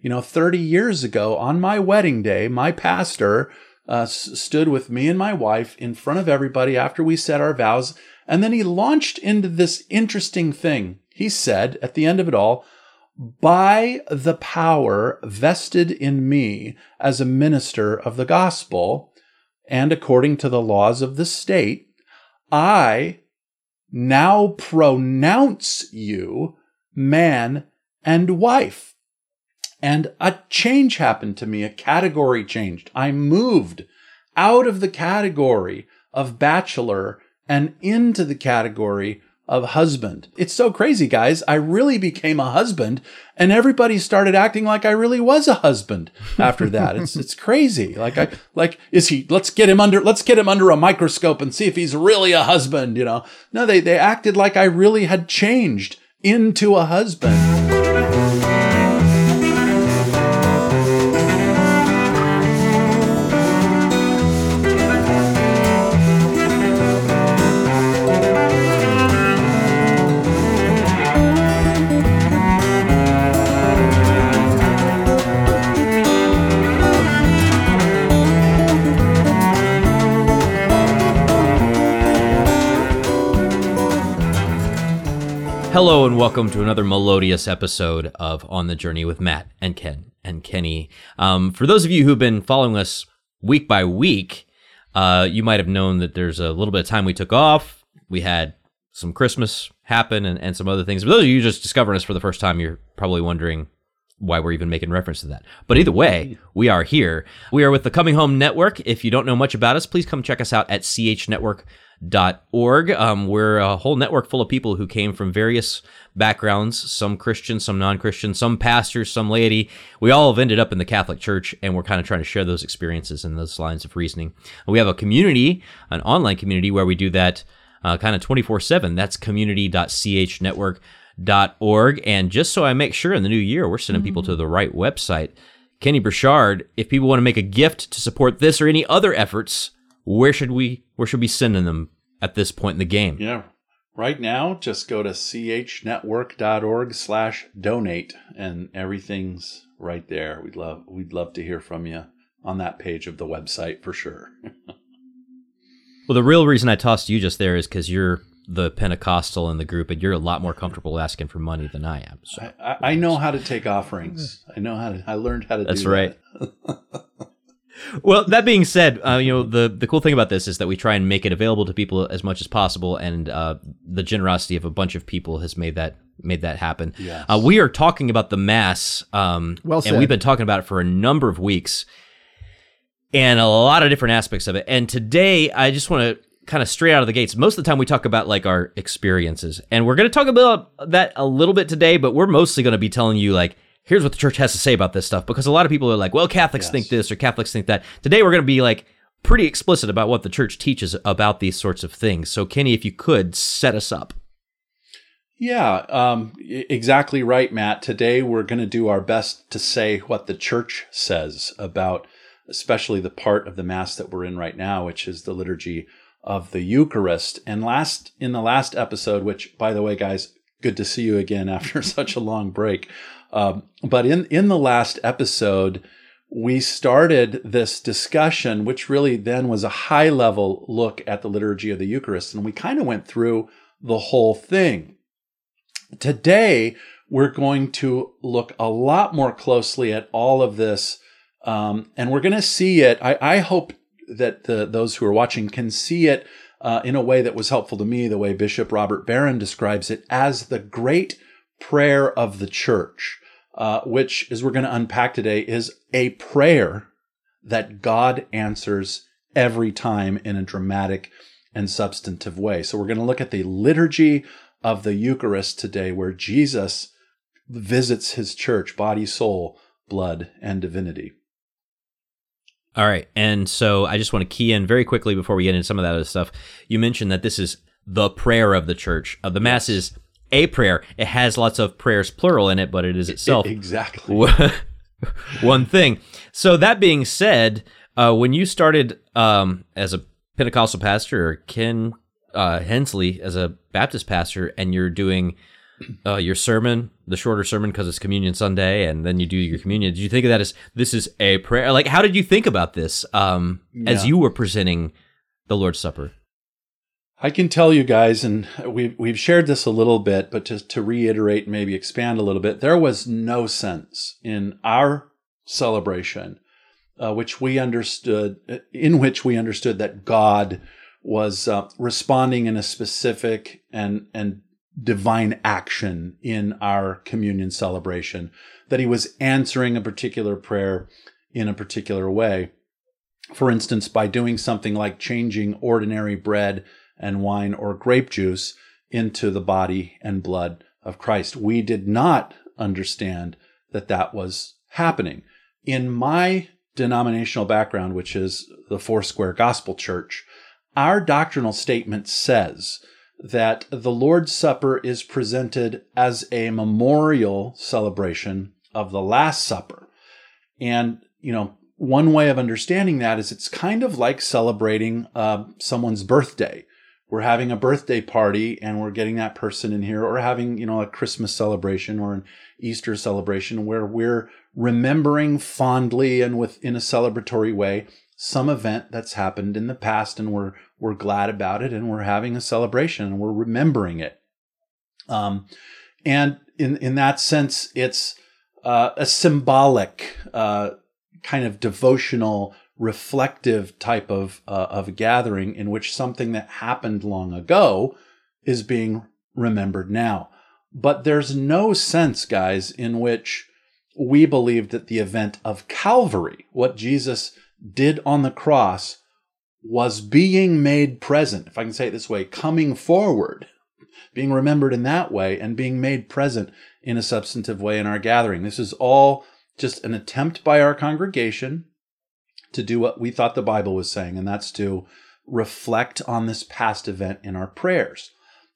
You know, 30 years ago on my wedding day, my pastor uh, stood with me and my wife in front of everybody after we said our vows. And then he launched into this interesting thing. He said at the end of it all, by the power vested in me as a minister of the gospel, and according to the laws of the state, I now pronounce you man and wife. And a change happened to me, a category changed. I moved out of the category of bachelor and into the category of husband. It's so crazy, guys. I really became a husband and everybody started acting like I really was a husband after that. it's it's crazy. Like I like is he let's get him under let's get him under a microscope and see if he's really a husband, you know. No, they they acted like I really had changed into a husband. Hello and welcome to another melodious episode of On the Journey with Matt and Ken and Kenny. Um, for those of you who've been following us week by week, uh, you might have known that there's a little bit of time we took off. We had some Christmas happen and, and some other things. For those of you just discovering us for the first time, you're probably wondering why we're even making reference to that. But either way, we are here. We are with the Coming Home Network. If you don't know much about us, please come check us out at chnetwork.org. Um, we're a whole network full of people who came from various backgrounds, some Christian, some non-Christian, some pastors, some laity. We all have ended up in the Catholic Church and we're kind of trying to share those experiences and those lines of reasoning. We have a community, an online community where we do that uh, kind of 24-7. That's community.chnetwork.org. And just so I make sure in the new year, we're sending people to the right website. Kenny Burchard, if people want to make a gift to support this or any other efforts, where should we where should we send sending them at this point in the game? Yeah. Right now, just go to chnetwork.org slash donate and everything's right there. We'd love we'd love to hear from you on that page of the website for sure. Well, the real reason I tossed you just there is because you're the Pentecostal in the group, and you're a lot more comfortable asking for money than I am. So I, I know how to take offerings. I know how to I learned how to That's do right. that. Well, that being said, uh, you know the the cool thing about this is that we try and make it available to people as much as possible, and uh, the generosity of a bunch of people has made that made that happen. Yes. Uh, we are talking about the mass, um, Well and we've been talking about it for a number of weeks, and a lot of different aspects of it. And today, I just want to kind of straight out of the gates. Most of the time, we talk about like our experiences, and we're going to talk about that a little bit today. But we're mostly going to be telling you like. Here's what the church has to say about this stuff because a lot of people are like, well, Catholics Yes. think this or Catholics think that. Today, we're going to be like pretty explicit about what the church teaches about these sorts of things. So, Kenny, if you could set us up. Yeah, um, exactly right, Matt. Today we're going to do our best to say what the church says about, especially the part of the mass that we're in right now, which is the liturgy of the Eucharist. And last in the last episode, which by the way, guys, good to see you again after such a long break. Um, but in in the last episode, we started this discussion, which really then was a high level look at the liturgy of the Eucharist, and we kind of went through the whole thing. Today, we're going to look a lot more closely at all of this, um, and we're going to see it. I, I hope that the, those who are watching can see it uh, in a way that was helpful to me, the way Bishop Robert Barron describes it as the great prayer of the church, uh, which, as we're going to unpack today, is a prayer that God answers every time in a dramatic and substantive way. So we're going to look at the liturgy of the Eucharist today, where Jesus visits his church, body, soul, blood, and divinity. All right. And so I just want to key in very quickly before we get into some of that other stuff. You mentioned that this is the prayer of the church. Uh, the Mass is a prayer. It has lots of prayers plural in it, but it is itself Exactly. one thing. So that being said, uh, when you started um, as a Pentecostal pastor, or Ken uh, Hensley as a Baptist pastor, and you're doing uh, your sermon, the shorter sermon because it's Communion Sunday, and then you do your communion. Did you think of that as this is a prayer? Like, how did you think about this um, as you were presenting the Lord's Supper? I can tell you guys, and we've we've shared this a little bit, but to to reiterate, and maybe expand a little bit, there was no sense in our celebration, uh, which we understood, in which we understood that God was uh, responding in a specific and and divine action in our communion celebration, that He was answering a particular prayer in a particular way. For instance, by doing something like changing ordinary bread and wine or grape juice into the body and blood of Christ. We did not understand that that was happening. In my denominational background, which is the Foursquare Gospel Church, our doctrinal statement says that the Lord's Supper is presented as a memorial celebration of the Last Supper. And, you know, one way of understanding that is it's kind of like celebrating uh, someone's birthday we're having a birthday party and we're getting that person in here or having you know a christmas celebration or an easter celebration where we're remembering fondly and with in a celebratory way some event that's happened in the past and we're we're glad about it and we're having a celebration and we're remembering it. Um, and in in that sense it's uh, a symbolic uh, kind of devotional reflective type of uh, of gathering in which something that happened long ago is being remembered now. But there's no sense, guys, in which we believe that the event of Calvary, what Jesus did on the cross, was being made present, if I can say it this way, coming forward, being remembered in that way, and being made present in a substantive way in our gathering. This is all just an attempt by our congregation to do what we thought the Bible was saying, and that's to reflect on this past event in our prayers.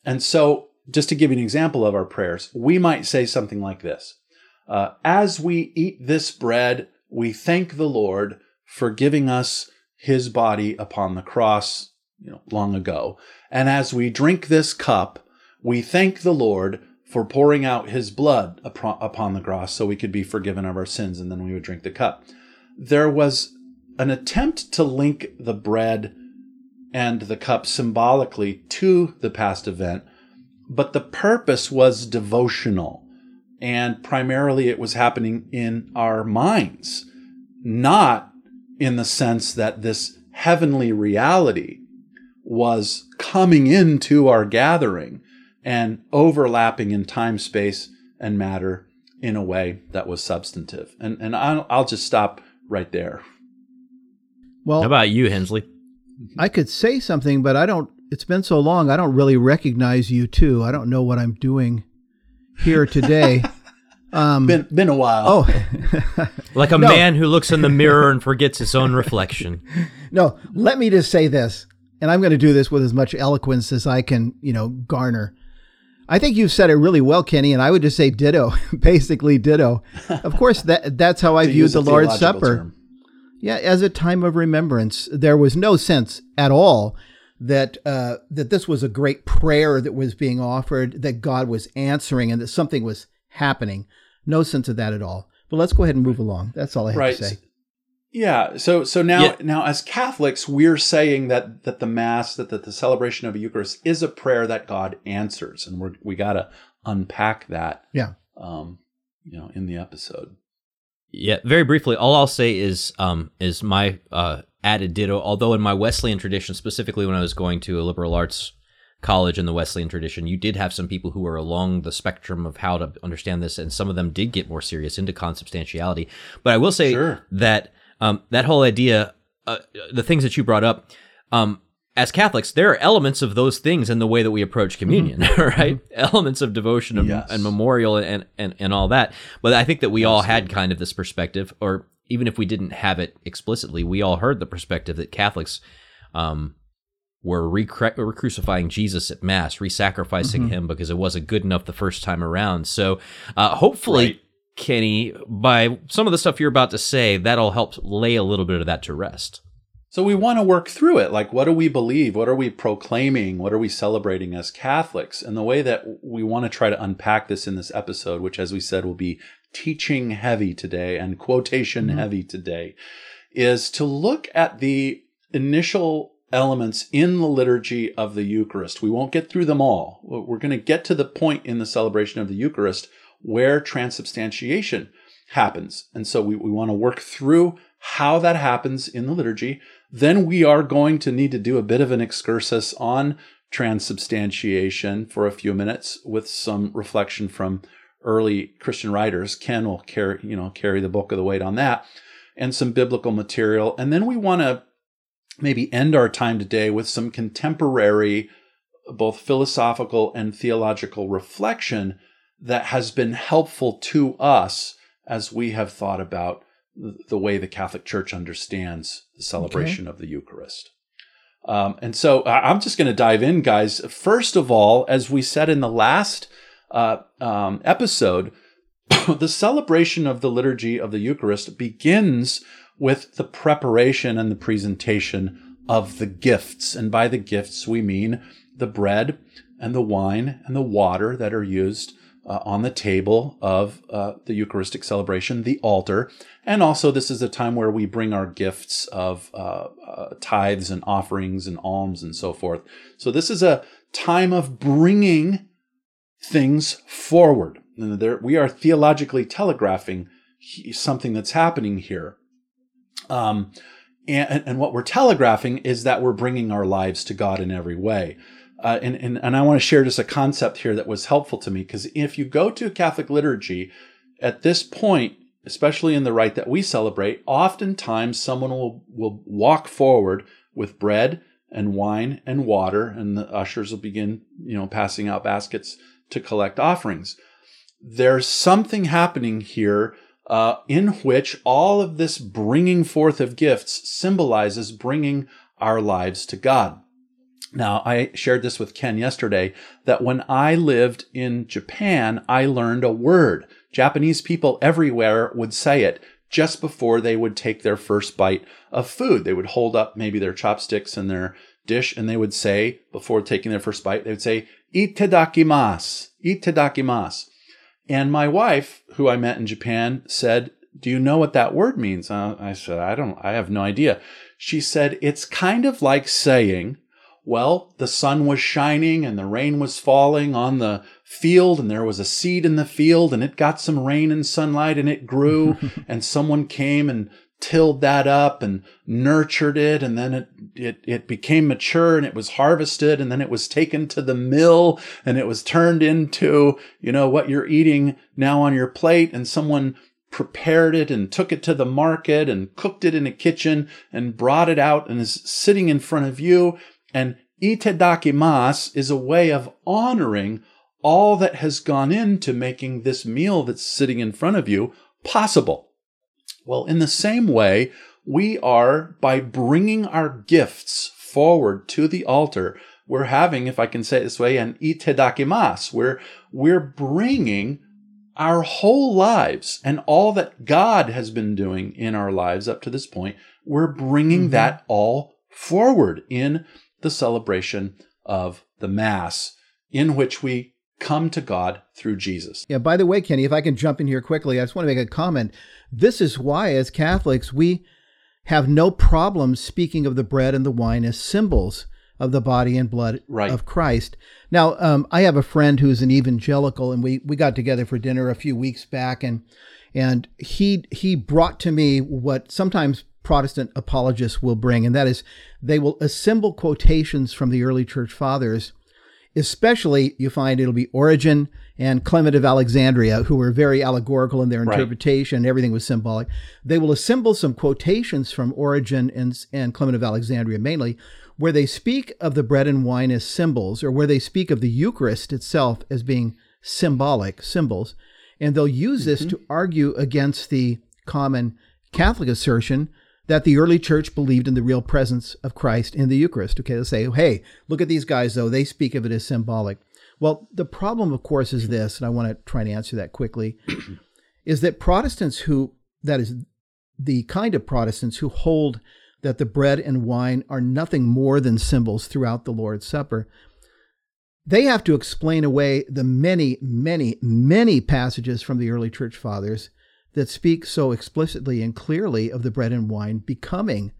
And so, just to give you an example of our prayers, we might say something like this uh, As we eat this bread, we thank the Lord for giving us his body upon the cross you know, long ago. And as we drink this cup, we thank the Lord for pouring out his blood upon the cross so we could be forgiven of our sins, and then we would drink the cup. There was an attempt to link the bread and the cup symbolically to the past event, but the purpose was devotional. And primarily it was happening in our minds, not in the sense that this heavenly reality was coming into our gathering and overlapping in time, space, and matter in a way that was substantive. And, and I'll, I'll just stop right there. Well, How about you, Hensley? I could say something, but I don't. It's been so long. I don't really recognize you too. I don't know what I'm doing here today. Um, Been, been a while. oh, Like a No. man who looks in the mirror and forgets his own reflection. no. Let me just say this, and I'm going to do this with as much eloquence as I can, you know, garner. I think you've said it really well, Kenny, and I would just say ditto, basically ditto. Of course, that that's how I To viewed the Lord's Supper. term. Yeah, as a time of remembrance. There was no sense at all that uh, that this was a great prayer that was being offered, that God was answering, and that something was happening. No sense of that at all. But let's go ahead and move along. That's all I have right. to say. Yeah. So so now Yeah. now as Catholics, we're saying that that the Mass, that, that the celebration of a Eucharist is a prayer that God answers, and we're we gotta unpack that. Yeah. Um, you know, in the episode. Yeah, very briefly, all I'll say is um is my uh added ditto. Although in my Wesleyan tradition, specifically when I was going to a liberal arts college in the Wesleyan tradition, you did have some people who were along the spectrum of how to understand this, and some of them did get more serious into consubstantiality. But I will say Sure. that um that whole idea, uh, the things that you brought up, um. As Catholics, there are elements of those things in the way that we approach communion, right? Elements of devotion and, Yes. and memorial and, and, and all that. But I think that we all had kind of this perspective, or even if we didn't have it explicitly, we all heard the perspective that Catholics um, were, were crucifying Jesus at Mass, re-sacrificing him because it wasn't good enough the first time around. So uh, hopefully, Right. Kenny, by some of the stuff you're about to say, that'll help lay a little bit of that to rest. So we want to work through it. Like, what do we believe? What are we proclaiming? What are we celebrating as Catholics? And the way that we want to try to unpack this in this episode, which, as we said, will be teaching heavy today and quotation mm-hmm. heavy today, is to look at the initial elements in the liturgy of the Eucharist. We won't get through them all. We're going to get to the point in the celebration of the Eucharist where transubstantiation happens. And so we, we want to work through how that happens in the liturgy. Then we are going to need to do a bit of an excursus on transubstantiation for a few minutes with some reflection from early Christian writers. Ken will carry, you know, carry the bulk of the weight on that and some biblical material. And then we want to maybe end our time today with some contemporary, both philosophical and theological reflection that has been helpful to us as we have thought about the way the Catholic Church understands the celebration okay. of the Eucharist. Um, and so I'm just going to dive in, guys. First of all, as we said in the last uh, um, episode, the celebration of the liturgy of the Eucharist begins with the preparation and the presentation of the gifts. And by the gifts, we mean the bread and the wine and the water that are used uh, on the table of uh, the Eucharistic celebration, the altar. And also, this is a time where we bring our gifts of uh, uh tithes and offerings and alms and so forth. So, this is a time of bringing things forward. And there, we are theologically telegraphing something that's happening here. Um, and, and what we're telegraphing is that we're bringing our lives to God in every way. Uh, and, and, and I want to share just a concept here that was helpful to me because if you go to Catholic liturgy at this point, especially in the rite that we celebrate, oftentimes someone will, will walk forward with bread and wine and water, and the ushers will begin, you know, passing out baskets to collect offerings. There's something happening here uh, in which all of this bringing forth of gifts symbolizes bringing our lives to God. Now, I shared this with Ken yesterday that when I lived in Japan, I learned a word. Japanese people everywhere would say it just before they would take their first bite of food. They would hold up maybe their chopsticks and their dish and they would say, before taking their first bite, they would say, Itadakimasu, itadakimasu. And my wife, who I met in Japan, said, Do you know what that word means? Uh, I said, I don't, I have no idea. She said, It's kind of like saying, well, the sun was shining and the rain was falling on the field, and there was a seed in the field, and it got some rain and sunlight, and it grew, and someone came and tilled that up and nurtured it and then it, it it became mature and it was harvested and then it was taken to the mill and it was turned into you know what you're eating now on your plate. And someone prepared it and took it to the market and cooked it in a kitchen and brought it out and is sitting in front of you and itadakimasu is a way of honoring all that has gone into making this meal that's sitting in front of you possible well, in the same way, we are, by bringing our gifts forward to the altar, we're having, if I can say it this way, an itadakimasu. We're, we're bringing our whole lives and all that God has been doing in our lives up to this point, we're bringing mm-hmm. that all forward in the celebration of the Mass, in which we come to God through Jesus. Yeah, by the way, Kenny, if I can jump in here quickly, I just want to make a comment. This is why, as Catholics, we have no problem speaking of the bread and the wine as symbols of the body and blood right. of Christ. Now, um, I have a friend who's an evangelical, and we we got together for dinner a few weeks back, and and he he brought to me what sometimes Protestant apologists will bring, and that is they will assemble quotations from the early church fathers Especially, you find it'll be Origen and Clement of Alexandria, who were very allegorical in their interpretation. Right. Everything was symbolic. They will assemble some quotations from Origen and, and Clement of Alexandria mainly, where they speak of the bread and wine as symbols, or where they speak of the Eucharist itself as being symbolic symbols. And they'll use mm-hmm. this to argue against the common Catholic assertion that the early church believed in the real presence of Christ in the Eucharist. Okay, they'll say, hey, look at these guys, though. They speak of it as symbolic. Well, the problem, of course, is this, and I want to try and answer that quickly, is that Protestants who, that is, the kind of Protestants who hold that the bread and wine are nothing more than symbols throughout the Lord's Supper. They have to explain away the many, many, many passages from the early church fathers that speak so explicitly and clearly of the bread and wine becoming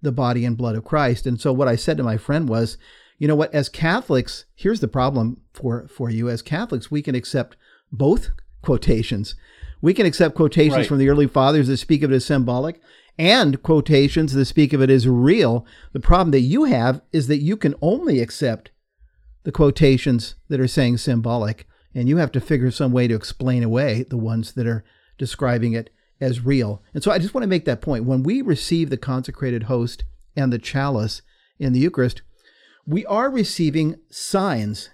the body and blood of Christ. And so what I said to my friend was, you know what, as Catholics, here's the problem for, for you. As Catholics, we can accept both quotations. We can accept quotations Right. from the early fathers that speak of it as symbolic and quotations that speak of it as real. The problem that you have is that you can only accept the quotations that are saying symbolic, and you have to figure some way to explain away the ones that are describing it as real. And so I just want to make that point. When we receive the consecrated host and the chalice in the Eucharist, we are receiving signs.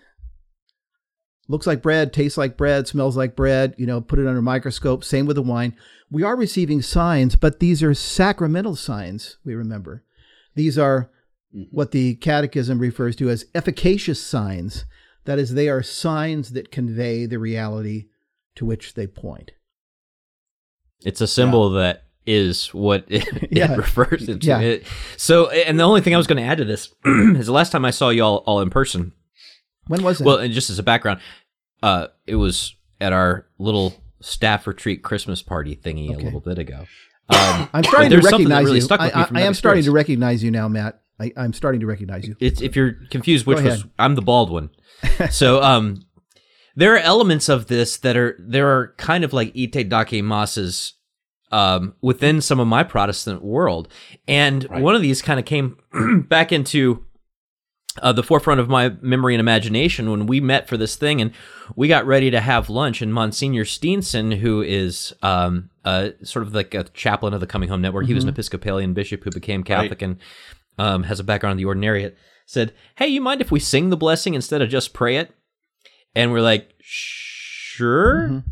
Looks like bread, tastes like bread, smells like bread, you know, put it under a microscope. Same with the wine. We are receiving signs, but these are sacramental signs, we remember. These are mm-hmm. what the Catechism refers to as efficacious signs. That is, they are signs that convey the reality to which they point. It's a symbol that is what it, Yeah. it refers to. Yeah. It- so, and the only thing I was going to add to this is the last time I saw you all, all in person. When was it? Well, and just as a background, uh, it was at our little staff retreat Christmas party thingy a little bit ago. Um, I'm starting to there's something that recognize really you. I, I- I am starting to recognize you now, Matt. I, I'm starting to recognize you. it's if you're confused which was. I'm the bald one. so um there are elements of this that are there are kind of like itadakimasus um within some of my Protestant world. And Right. one of these kind of came back into uh, the forefront of my memory and imagination when we met for this thing and we got ready to have lunch and Monsignor Steenson, who is um, uh, sort of like a chaplain of the Coming Home Network, he was an Episcopalian bishop who became Catholic and um, has a background in the ordinariate, said, Hey, you mind if we sing the blessing instead of just pray it? And we're like, Sure. Mm-hmm.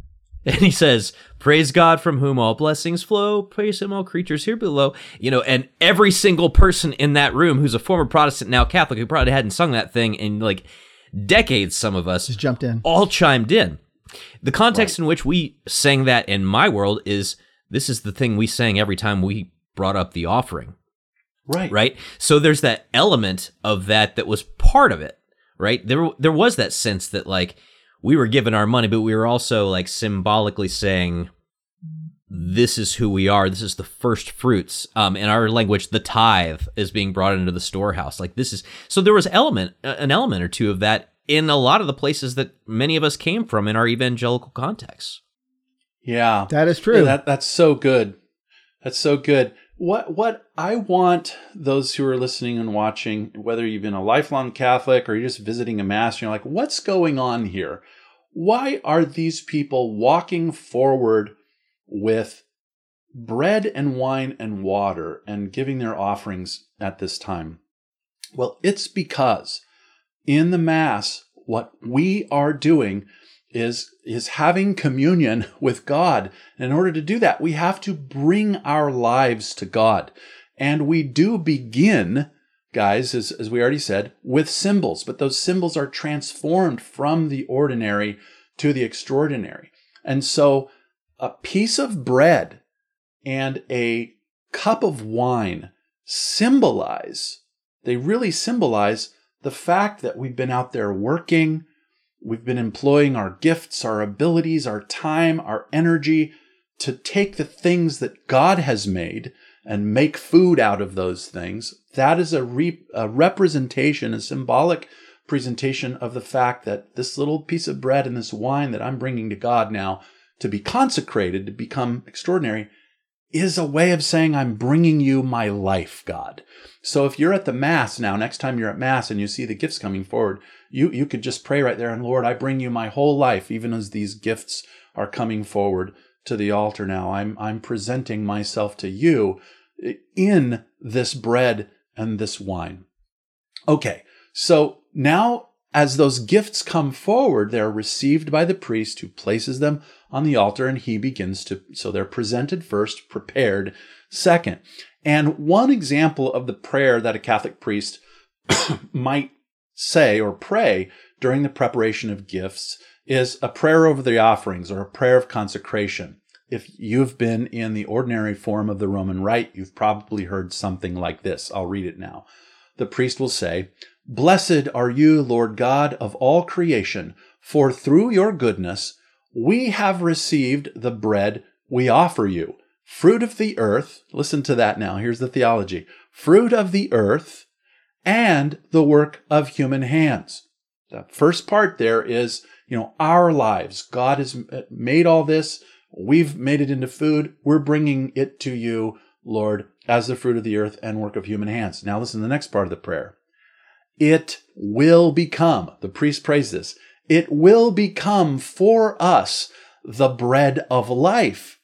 And he says, Praise God from whom all blessings flow. Praise him, all creatures here below. You know, and every single person in that room who's a former Protestant, now Catholic, who probably hadn't sung that thing in like decades, some of us, Just jumped in. all chimed in. The context in which we sang that in my world is this is the thing we sang every time we brought up the offering Right. right? So there's that element of that that was part of it, right? There there was that sense that like we were given our money, but we were also like symbolically saying this is who we are. This is the first fruits. Um, in our language, the tithe is being brought into the storehouse. Like this is so there was element an element or two of that in a lot of the places that many of us came from in our evangelical context. Yeah. That is true. Yeah, that that's so good. That's so good. What what I want those who are listening and watching, whether you've been a lifelong Catholic or you're just visiting a mass, you're like, what's going on here? Why are these people walking forward with bread and wine and water and giving their offerings at this time? Well, it's because in the mass, what we are doing is is having communion with God. And in order to do that, we have to bring our lives to God. And we do begin, guys, as, as we already said, with symbols, but those symbols are transformed from the ordinary to the extraordinary. And so a piece of bread and a cup of wine symbolize, they really symbolize the fact that we've been out there working, We've been employing our gifts, our abilities, our time, our energy to take the things that God has made and make food out of those things. That is a, re- a representation, a symbolic presentation of the fact that this little piece of bread and this wine that I'm bringing to God now to be consecrated, to become extraordinary, is a way of saying, I'm bringing you my life, God. So if you're at the Mass now, next time you're at Mass and you see the gifts coming forward, you, you could just pray right there, and Lord, I bring you my whole life, even as these gifts are coming forward to the altar now. I'm, I'm presenting myself to you in this bread and this wine. Okay, so now as those gifts come forward, they're received by the priest who places them on the altar and he begins to, so they're presented first, prepared second. And one example of the prayer that a Catholic priest might say or pray during the preparation of gifts is a prayer over the offerings or a prayer of consecration. if you've been in the ordinary form of the Roman Rite, you've probably heard something like this. I'll read it now. The priest will say, Blessed are you, Lord God of all creation, for through your goodness we have received the bread we offer you, fruit of the earth. Listen to that now. Here's the theology fruit of the earth and the work of human hands. The first part there is, you know, our lives. God has uh, made all this. We've made it into food. We're bringing it to you, Lord, as the fruit of the earth and work of human hands. Now listen to the next part of the prayer. It will become, the priest prays this, it will become for us the bread of life,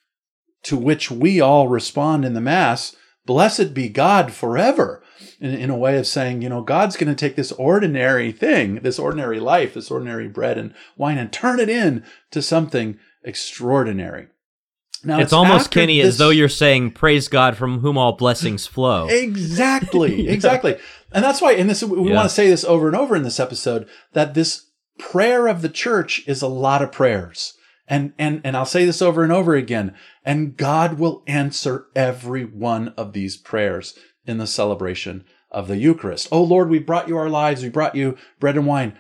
to which we all respond in the Mass, blessed be God forever. In, in a way of saying, you know, God's going to take this ordinary thing, this ordinary life, this ordinary bread and wine, and turn it in to something extraordinary. Now it's, it's almost Kenny this... as though you're saying, "Praise God, from whom all blessings flow." Exactly, exactly, and that's why. And this we yeah. want to say this over and over in this episode that this prayer of the church is a lot of prayers. And, and, and I'll say this over and over again, and God will answer every one of these prayers in the celebration of the Eucharist. Oh Lord, we brought you our lives. We brought you bread and wine.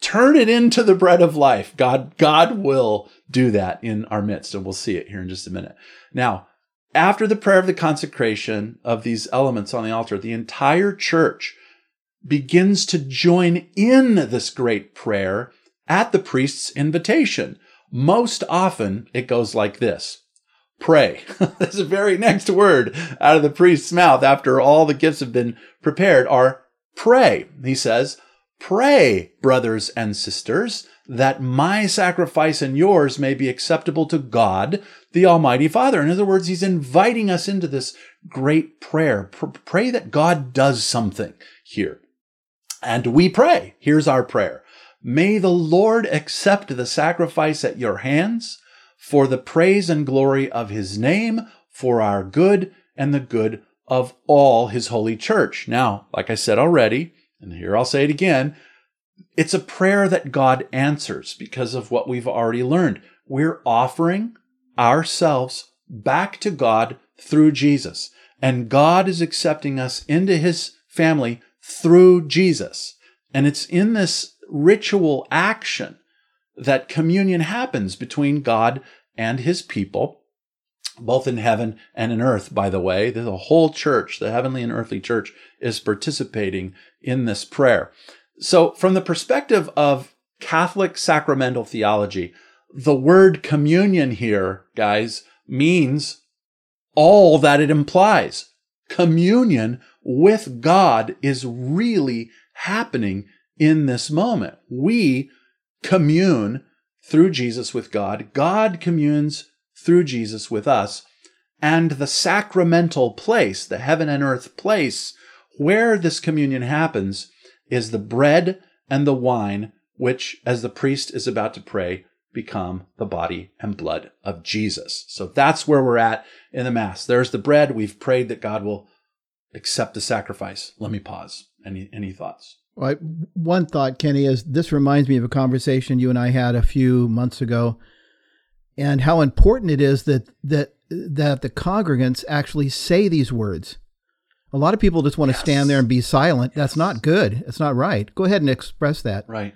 Turn it into the bread of life. God, God will do that in our midst, and we'll see it here in just a minute. Now, after the prayer of the consecration of these elements on the altar, the entire church begins to join in this great prayer at the priest's invitation. Most often it goes like this. Pray. That's the very next word out of the priest's mouth after all the gifts have been prepared are pray. He says, Pray, brothers and sisters, that my sacrifice and yours may be acceptable to God, the Almighty Father. In other words, he's inviting us into this great prayer. pray that God does something here. And we pray. Here's our prayer. May the Lord accept the sacrifice at your hands for the praise and glory of his name, for our good and the good of all his holy church. Now, like I said already, and here I'll say it again, it's a prayer that God answers because of what we've already learned. We're offering ourselves back to God through Jesus, and God is accepting us into his family through Jesus. And it's in this ritual action that communion happens between God and his people, both in heaven and in earth, by the way. The whole church, the heavenly and earthly church, is participating in this prayer. So, from the perspective of Catholic sacramental theology, the word communion here, guys, means all that it implies. Communion with God is really happening in this moment. We commune through Jesus with God. God communes through Jesus with us. And the sacramental place, the heaven and earth place where this communion happens is the bread and the wine, which, as the priest is about to pray, become the body and blood of Jesus. So that's where we're at in the Mass. There's the bread. We've prayed that God will accept the sacrifice. Let me pause. Any any thoughts? Well, one thought, Kenny, is this reminds me of a conversation you and I had a few months ago, and how important it is that that that the congregants actually say these words. A lot of people just want to stand there and be silent. That's not good. It's not right. Go ahead and express that. Right.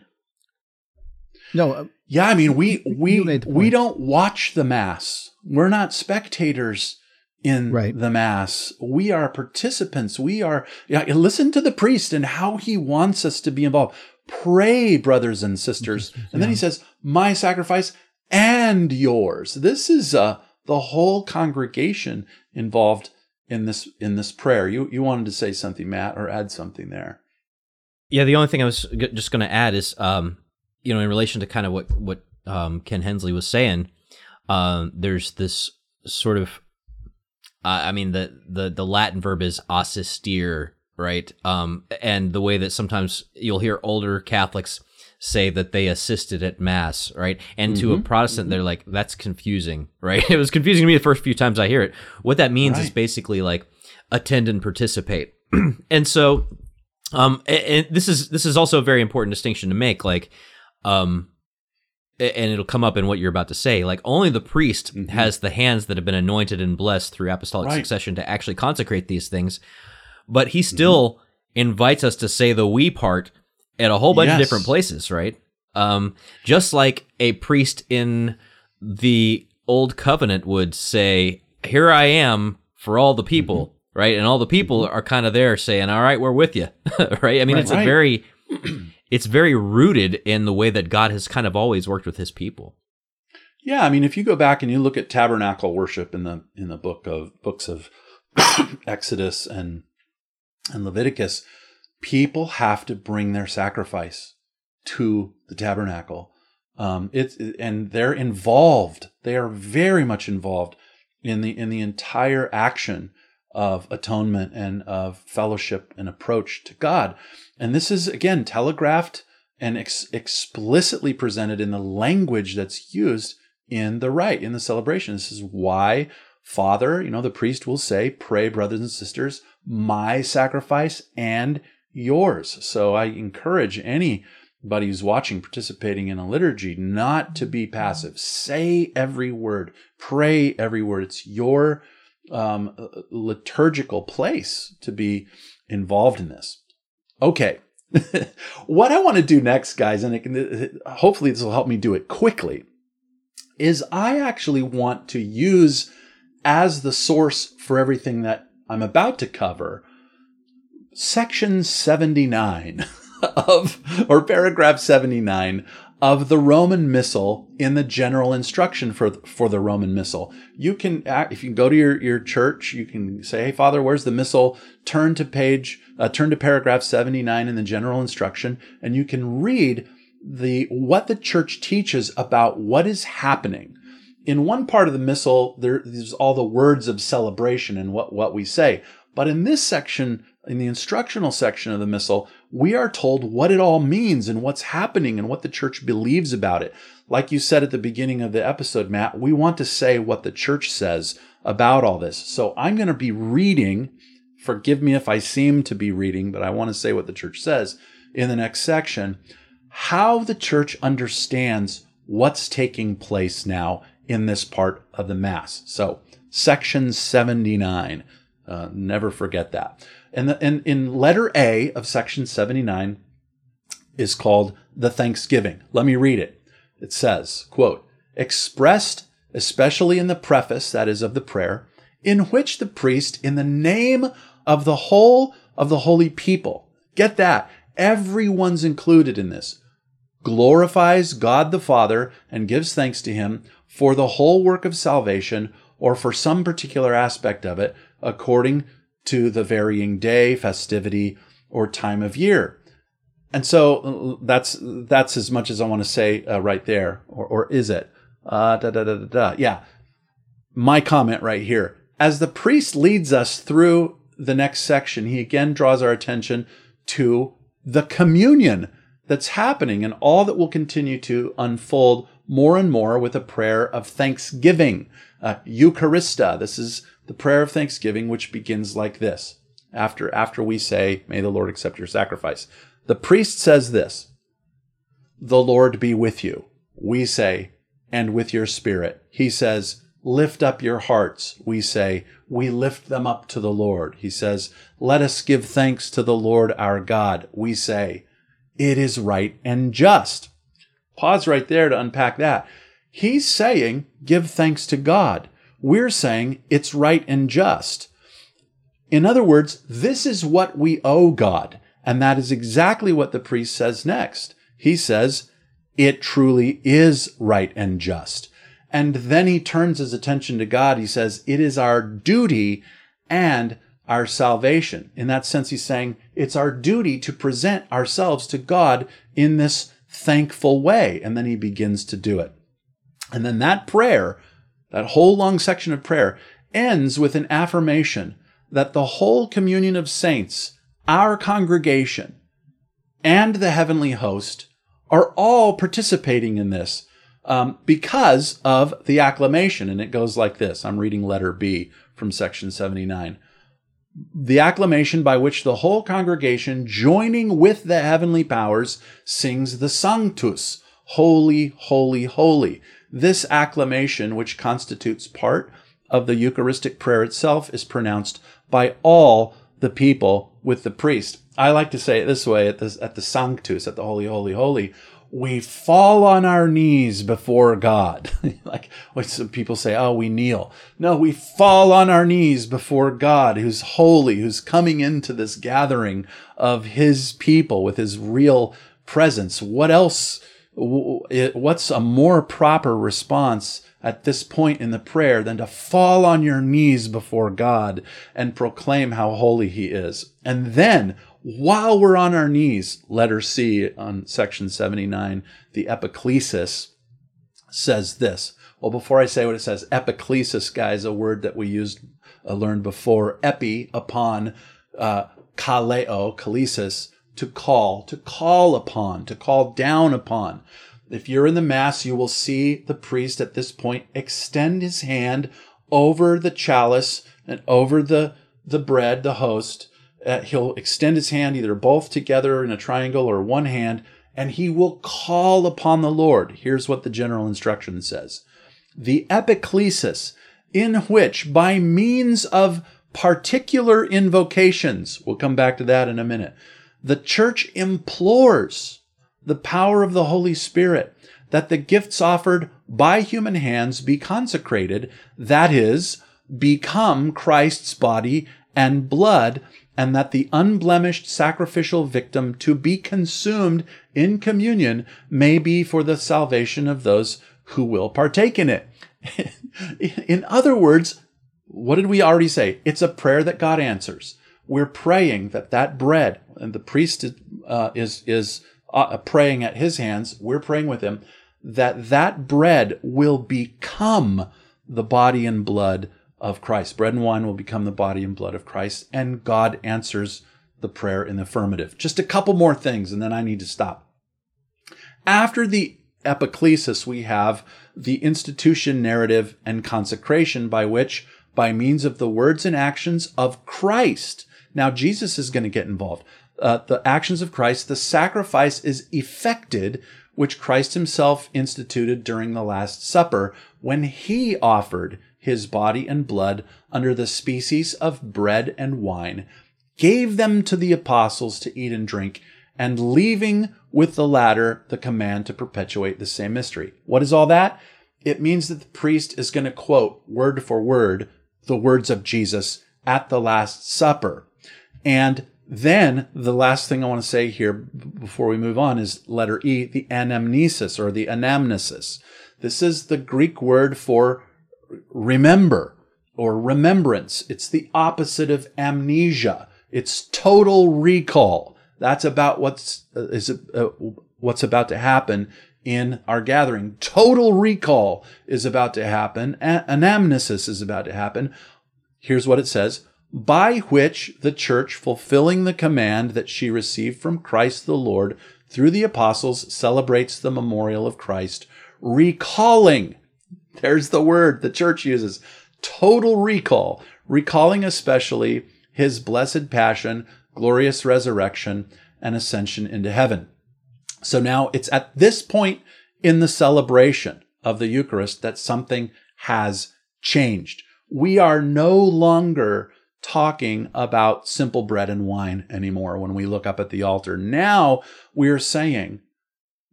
No. Uh, yeah, I mean, we we we don't watch the mass. We're not spectators in right. the mass. We are participants. We are, yeah, listen to the priest and how he wants us to be involved. Pray, brothers and sisters. And yeah. then he says, my sacrifice and yours. This is uh, the whole congregation involved in this in this prayer. You you wanted to say something, Matt, or add something there? Yeah, the only thing I was just going to add is, um, you know, in relation to kind of what what um, Ken Hensley was saying, um, there's this sort of uh, I mean the the the Latin verb is assistere, right? Um, and the way that sometimes you'll hear older Catholics say that they assisted at mass, right? And mm-hmm. to a mm-hmm. Protestant, mm-hmm. they're like, that's confusing, right? It was confusing to me the first few times I hear it. What that means right. is basically like attend and participate. and so, um, and this is this is also a very important distinction to make. Like, um, and it'll come up in what you're about to say. Like only the priest mm-hmm. has the hands that have been anointed and blessed through apostolic right. succession to actually consecrate these things. But he still mm-hmm. invites us to say the we part at a whole bunch yes. of different places, right? Um, just like a priest in the old covenant would say, "Here I am for all the people." Mm-hmm. Right, and all the people mm-hmm. are kind of there saying, "All right, we're with you." right? I mean, right, it's right. a very it's very rooted in the way that God has kind of always worked with his people. Yeah, I mean, if you go back and you look at tabernacle worship in the in the book of books of Exodus and and Leviticus, people have to bring their sacrifice to the tabernacle. Um, it's and they're involved. They are very much involved in the in the entire action of atonement and of fellowship and approach to God. And this is, again, telegraphed and ex- explicitly presented in the language that's used in the rite, in the celebration. This is why Father, you know, the priest will say, Pray, brothers and sisters, my sacrifice and yours. So I encourage anybody who's watching, participating in a liturgy, not to be mm-hmm. passive. Say every word, pray every word. It's your um, liturgical place to be involved in this. Okay. what I want to do next, guys, and Ken, hopefully this will help me do it quickly, is I actually want to use as the source for everything that I'm about to cover section 79 of, or paragraph 79 of the Roman Missal in the general instruction for for the Roman Missal. You can, if you go to your, your church, you can say, "Hey, Father, where's the Missal?" Turn to page, uh, turn to paragraph seventy nine in the general instruction, and you can read the what the church teaches about what is happening. In one part of the Missal, there's all the words of celebration and what what we say, but in this section, in the instructional section of the Missal, we are told what it all means and what's happening and what the church believes about it. Like you said at the beginning of the episode, Matt, we want to say what the church says about all this. So I'm going to be reading, forgive me if I seem to be reading, but I want to say what the church says in the next section, how the church understands what's taking place now in this part of the Mass. So, section 79. Uh, never forget that. And, the, and in letter A of section 79 is called the Thanksgiving. Let me read it. It says, quote, expressed especially in the preface, that is of the prayer, in which the priest, in the name of the whole of the holy people, get that, everyone's included in this, glorifies God the Father and gives thanks to him for the whole work of salvation or for some particular aspect of it according to the varying day, festivity, or time of year. And so uh, that's that's as much as I want to say uh, right there, or, or is it? Uh, da, da, da, da, da. Yeah, my comment right here. As the priest leads us through the next section, he again draws our attention to the communion that's happening and all that will continue to unfold more and more with a prayer of thanksgiving. Uh, Eucharistia. This is the prayer of thanksgiving, which begins like this after, after we say, May the Lord accept your sacrifice. The priest says this The Lord be with you. We say, and with your spirit. He says, Lift up your hearts. We say, We lift them up to the Lord. He says, Let us give thanks to the Lord our God. We say, It is right and just. Pause right there to unpack that. He's saying, Give thanks to God. We're saying it's right and just. In other words, this is what we owe God. And that is exactly what the priest says next. He says, it truly is right and just. And then he turns his attention to God. He says, it is our duty and our salvation. In that sense, he's saying it's our duty to present ourselves to God in this thankful way. And then he begins to do it. And then that prayer that whole long section of prayer ends with an affirmation that the whole communion of saints, our congregation, and the heavenly host are all participating in this um, because of the acclamation. And it goes like this I'm reading letter B from section 79. The acclamation by which the whole congregation, joining with the heavenly powers, sings the Sanctus, Holy, holy, holy. This acclamation, which constitutes part of the Eucharistic prayer itself, is pronounced by all the people with the priest. I like to say it this way at the, at the Sanctus, at the Holy, Holy, Holy. We fall on our knees before God. like what some people say, oh, we kneel. No, we fall on our knees before God, who's holy, who's coming into this gathering of his people with his real presence. What else? What's a more proper response at this point in the prayer than to fall on your knees before God and proclaim how holy He is. And then, while we're on our knees, letter C on section 79, the epiclesis says this. Well, before I say what it says, epiclesis, guys, a word that we used, uh, learned before, epi, upon, uh, kaleo, kalesis, to call, to call upon, to call down upon. If you're in the Mass, you will see the priest at this point extend his hand over the chalice and over the, the bread, the host. Uh, he'll extend his hand either both together in a triangle or one hand, and he will call upon the Lord. Here's what the general instruction says The epiclesis, in which, by means of particular invocations, we'll come back to that in a minute, the church implores the power of the Holy Spirit, that the gifts offered by human hands be consecrated, that is, become Christ's body and blood, and that the unblemished sacrificial victim to be consumed in communion may be for the salvation of those who will partake in it. in other words, what did we already say? It's a prayer that God answers. We're praying that that bread, and the priest uh, is is uh, praying at his hands, we're praying with him, that that bread will become the body and blood of Christ. Bread and wine will become the body and blood of Christ, and God answers the prayer in the affirmative. Just a couple more things, and then I need to stop. After the epiclesis, we have the institution, narrative, and consecration by which, by means of the words and actions of Christ, now Jesus is going to get involved uh, the actions of Christ, the sacrifice is effected, which Christ himself instituted during the Last Supper when he offered his body and blood under the species of bread and wine, gave them to the apostles to eat and drink, and leaving with the latter the command to perpetuate the same mystery. What is all that? It means that the priest is going to quote word for word the words of Jesus at the Last Supper. And then the last thing I want to say here before we move on is letter E, the anamnesis or the anamnesis. This is the Greek word for remember or remembrance. It's the opposite of amnesia. It's total recall. That's about what's uh, is uh, what's about to happen in our gathering. Total recall is about to happen. A- anamnesis is about to happen. Here's what it says by which the church, fulfilling the command that she received from Christ the Lord through the apostles, celebrates the memorial of Christ, recalling. There's the word the church uses total recall, recalling especially his blessed passion, glorious resurrection, and ascension into heaven. So now it's at this point in the celebration of the Eucharist that something has changed. We are no longer talking about simple bread and wine anymore when we look up at the altar. Now we're saying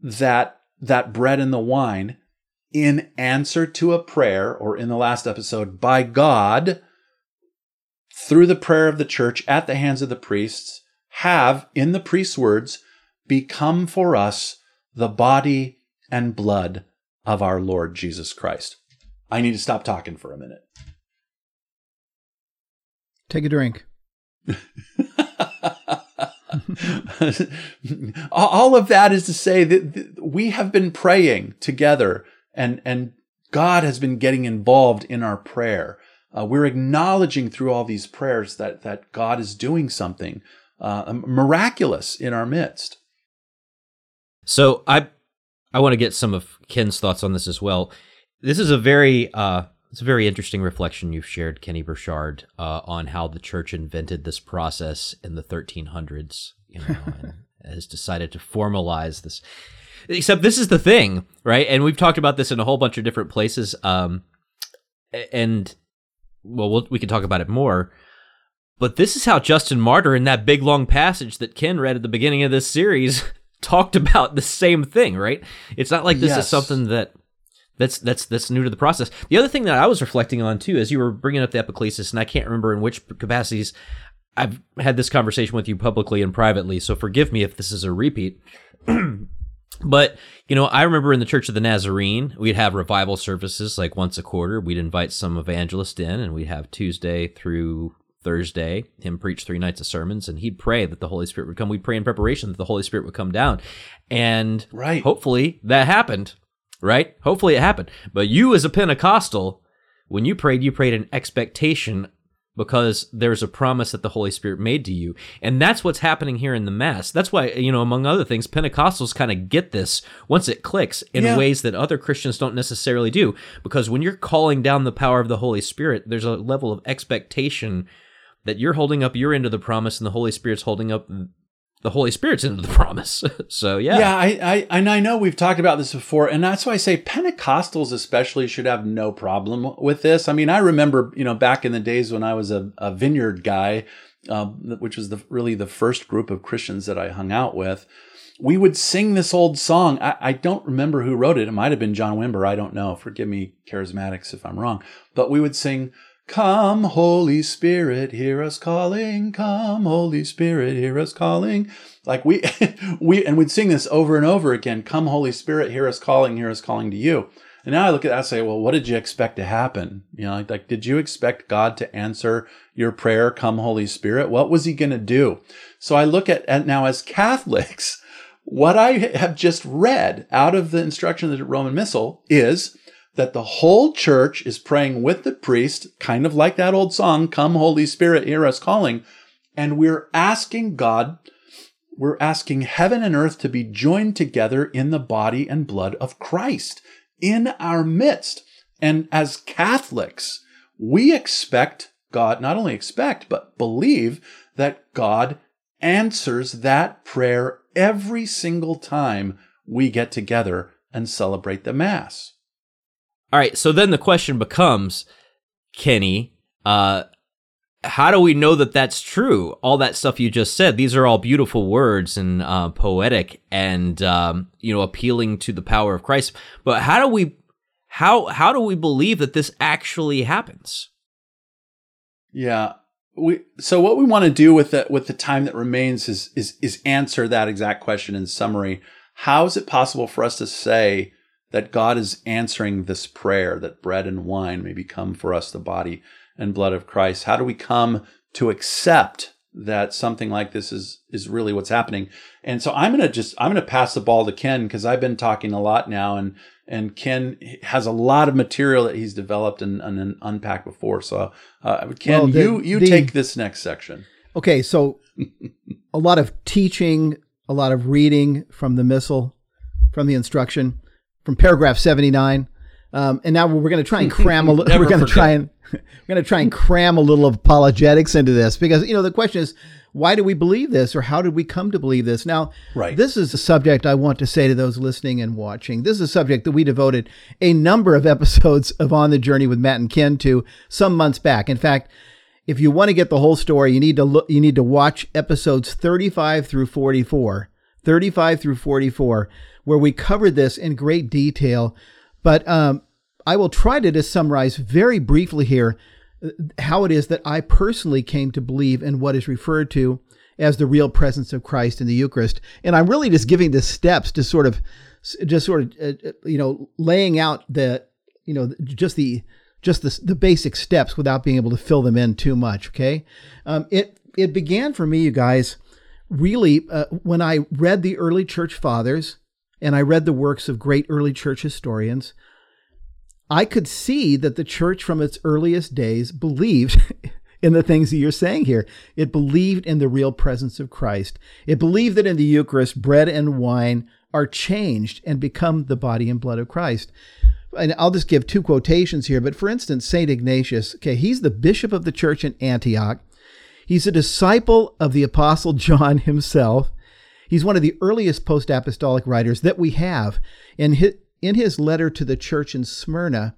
that that bread and the wine in answer to a prayer or in the last episode by God through the prayer of the church at the hands of the priests have in the priest's words become for us the body and blood of our Lord Jesus Christ. I need to stop talking for a minute. Take a drink. All of that is to say that we have been praying together and, and God has been getting involved in our prayer. Uh, we're acknowledging through all these prayers that, that God is doing something uh, miraculous in our midst. So I I want to get some of Ken's thoughts on this as well. This is a very uh, it's a very interesting reflection you've shared, Kenny Burchard, uh, on how the church invented this process in the 1300s, you know, and has decided to formalize this. Except this is the thing, right? And we've talked about this in a whole bunch of different places. Um, and well, we'll we can talk about it more. But this is how Justin Martyr, in that big long passage that Ken read at the beginning of this series, talked about the same thing, right? It's not like this Yes. is something that that's that's that's new to the process. The other thing that I was reflecting on too, as you were bringing up the epiclesis, and I can't remember in which capacities I've had this conversation with you publicly and privately, so forgive me if this is a repeat. But, you know, I remember in the Church of the Nazarene, we'd have revival services like once a quarter. We'd invite some evangelist in and we'd have Tuesday through Thursday, him preach three nights of sermons and he'd pray that the Holy Spirit would come. We'd pray in preparation that the Holy Spirit would come down. And Right. hopefully that happened, right? Hopefully it happened. But you as a Pentecostal, when you prayed, you prayed in expectation because there's a promise that the Holy Spirit made to you. And that's what's happening here in the Mass. That's why, you know, among other things, Pentecostals kind of get this once it clicks in Yeah. ways that other Christians don't necessarily do. Because when you're calling down the power of the Holy Spirit, there's a level of expectation that you're holding up your end of the promise and the Holy Spirit's holding up the Holy Spirit's of the promise. so, yeah. Yeah, I, I and I know we've talked about this before, and that's why I say Pentecostals especially should have no problem with this. I mean, I remember you know back in the days when I was a, a vineyard guy, um, which was the really the first group of Christians that I hung out with. We would sing this old song. I, I don't remember who wrote it. It might have been John Wimber. I don't know. Forgive me, charismatics, if I'm wrong. But we would sing, Come, Holy Spirit, hear us calling. Come, Holy Spirit, hear us calling. Like we, we, and we'd sing this over and over again. Come, Holy Spirit, hear us calling, hear us calling to you. And now I look at that and say, well, what did you expect to happen? You know, like, like, did you expect God to answer your prayer, come, Holy Spirit? What was he going to do? So I look at, at now as Catholics, what I have just read out of the instruction of the Roman Missal is that the whole church is praying with the priest, kind of like that old song, Come, Holy Spirit, hear us calling. And we're asking God, we're asking heaven and earth to be joined together in the body and blood of Christ in our midst. And as Catholics, we expect God, not only expect, but believe that God answers that prayer every single time we get together and celebrate the Mass. All right. So then the question becomes, Kenny, uh, how do we know that that's true? All that stuff you just said, these are all beautiful words and uh, poetic and um, you know appealing to the power of Christ. But how do we how how do we believe that this actually happens? Yeah. We so what we want to do with the with the time that remains is is is answer that exact question in summary. How is it possible for us to say that God is answering this prayer that bread and wine may become for us the body and blood of Christ? How do we come to accept that something like this is is really what's happening? And so I'm going to just I'm going to pass the ball to Ken because I've been talking a lot now and and Ken has a lot of material that he's developed and, and unpacked before. So, uh, Ken, Well, the- you you the- take this next section. Okay, so a lot of teaching, a lot of reading from the missal, from the instruction, from paragraph seventy nine, um, and now we're going to try and cram a little. We're going to try and we're going to try and cram a little of apologetics into this because you know the question is why do we believe this or how did we come to believe this? Now, Right. this is a subject I want to say to those listening and watching. This is a subject that we devoted a number of episodes of On the Journey with Matt and Ken to some months back. In fact, if you want to get the whole story, you need to look you need to watch episodes 35 through 44. 35 through 44 where we covered this in great detail. But um, I will try to just summarize very briefly here uh, how it is that I personally came to believe in what is referred to as the real presence of Christ in the Eucharist. And I'm really just giving the steps to sort of, just sort of, uh, uh, you know, laying out the, you know, just the, just the, the basic steps without being able to fill them in too much. Okay. Um, it, it began for me, you guys, really uh, when I read the early church fathers and I read the works of great early church historians. I could see that the church from its earliest days believed in the things that you're saying here. It believed in the real presence of Christ. It believed that in the Eucharist, bread and wine are changed and become the body and blood of Christ. And I'll just give two quotations here. But for instance, St. Ignatius, okay, he's the bishop of the church in Antioch. He's a disciple of the Apostle John himself. He's one of the earliest post apostolic writers that we have. His, in his letter to the church in Smyrna,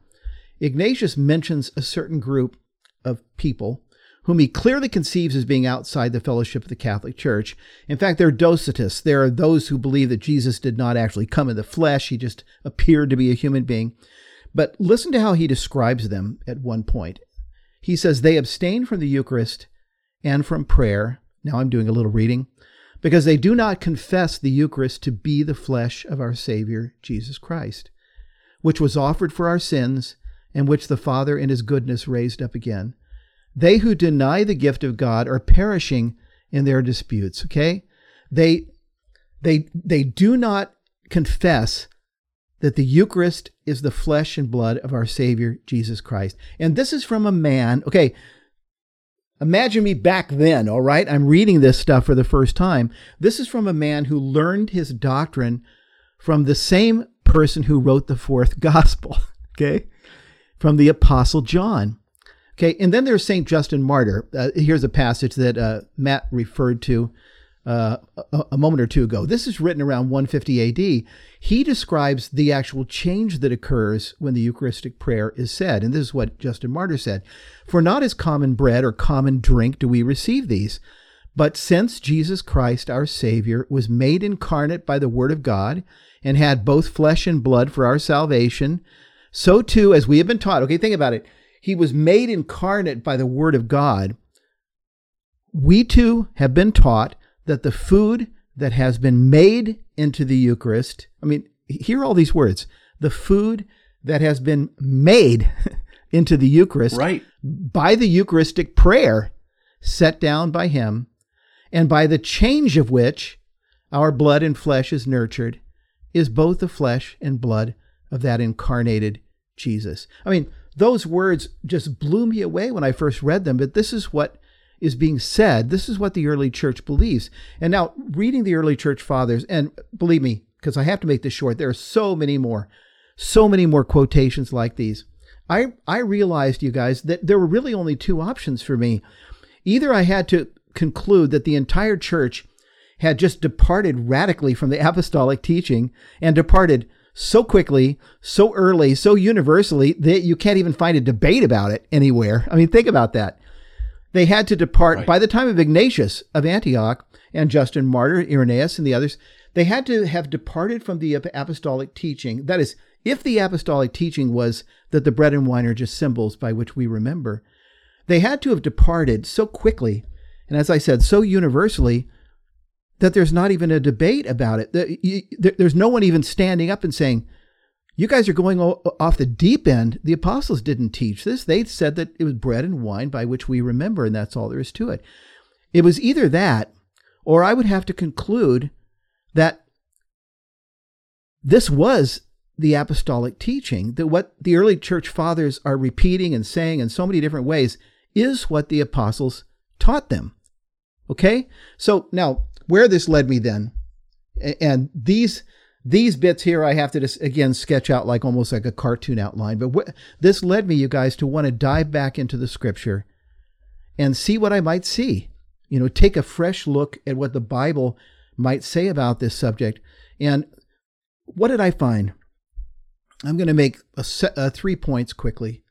Ignatius mentions a certain group of people whom he clearly conceives as being outside the fellowship of the Catholic Church. In fact, they're Docetists. There are those who believe that Jesus did not actually come in the flesh, he just appeared to be a human being. But listen to how he describes them at one point. He says, They abstain from the Eucharist and from prayer. Now I'm doing a little reading. Because they do not confess the Eucharist to be the flesh of our Savior, Jesus Christ, which was offered for our sins and which the Father in his goodness raised up again. They who deny the gift of God are perishing in their disputes, okay? They they they do not confess that the Eucharist is the flesh and blood of our Savior Jesus Christ. And this is from a man, okay, imagine me back then, all right? I'm reading this stuff for the first time. This is from a man who learned his doctrine from the same person who wrote the fourth gospel, okay? From the Apostle John. Okay, and then there's St. Justin Martyr. Uh, here's a passage that uh, Matt referred to uh, a, a, moment or two ago. This is written around 150 AD. He describes the actual change that occurs when the Eucharistic prayer is said. And this is what Justin Martyr said For not as common bread or common drink do we receive these, but since Jesus Christ, our Savior, was made incarnate by the Word of God and had both flesh and blood for our salvation, so too, as we have been taught, okay, think about it. He was made incarnate by the Word of God. We too have been taught that the food that has been made into the Eucharist, I mean, hear all these words the food that has been made into the Eucharist right. by the Eucharistic prayer set down by Him, and by the change of which our blood and flesh is nurtured, is both the flesh and blood of that incarnated Jesus. I mean, those words just blew me away when I first read them, but this is what is being said. This is what the early church believes. And now, reading the early church fathers, and believe me, because I have to make this short, there are so many more, so many more quotations like these. I, I realized, you guys, that there were really only two options for me. Either I had to conclude that the entire church had just departed radically from the apostolic teaching and departed so quickly, so early, so universally that you can't even find a debate about it anywhere. I mean, think about that. They had to depart right. by the time of Ignatius of Antioch and Justin Martyr, Irenaeus, and the others. They had to have departed from the apostolic teaching. That is, if the apostolic teaching was that the bread and wine are just symbols by which we remember, they had to have departed so quickly, and as I said, so universally, that there's not even a debate about it. There's no one even standing up and saying, you guys are going off the deep end. The apostles didn't teach this. They said that it was bread and wine by which we remember, and that's all there is to it. It was either that, or I would have to conclude that this was the apostolic teaching, that what the early church fathers are repeating and saying in so many different ways is what the apostles taught them. Okay? So now, where this led me then, and these these bits here I have to just again sketch out like almost like a cartoon outline. But wh- this led me, you guys, to want to dive back into the scripture and see what I might see. You know, take a fresh look at what the Bible might say about this subject. And what did I find? I'm going to make uh, three points quickly.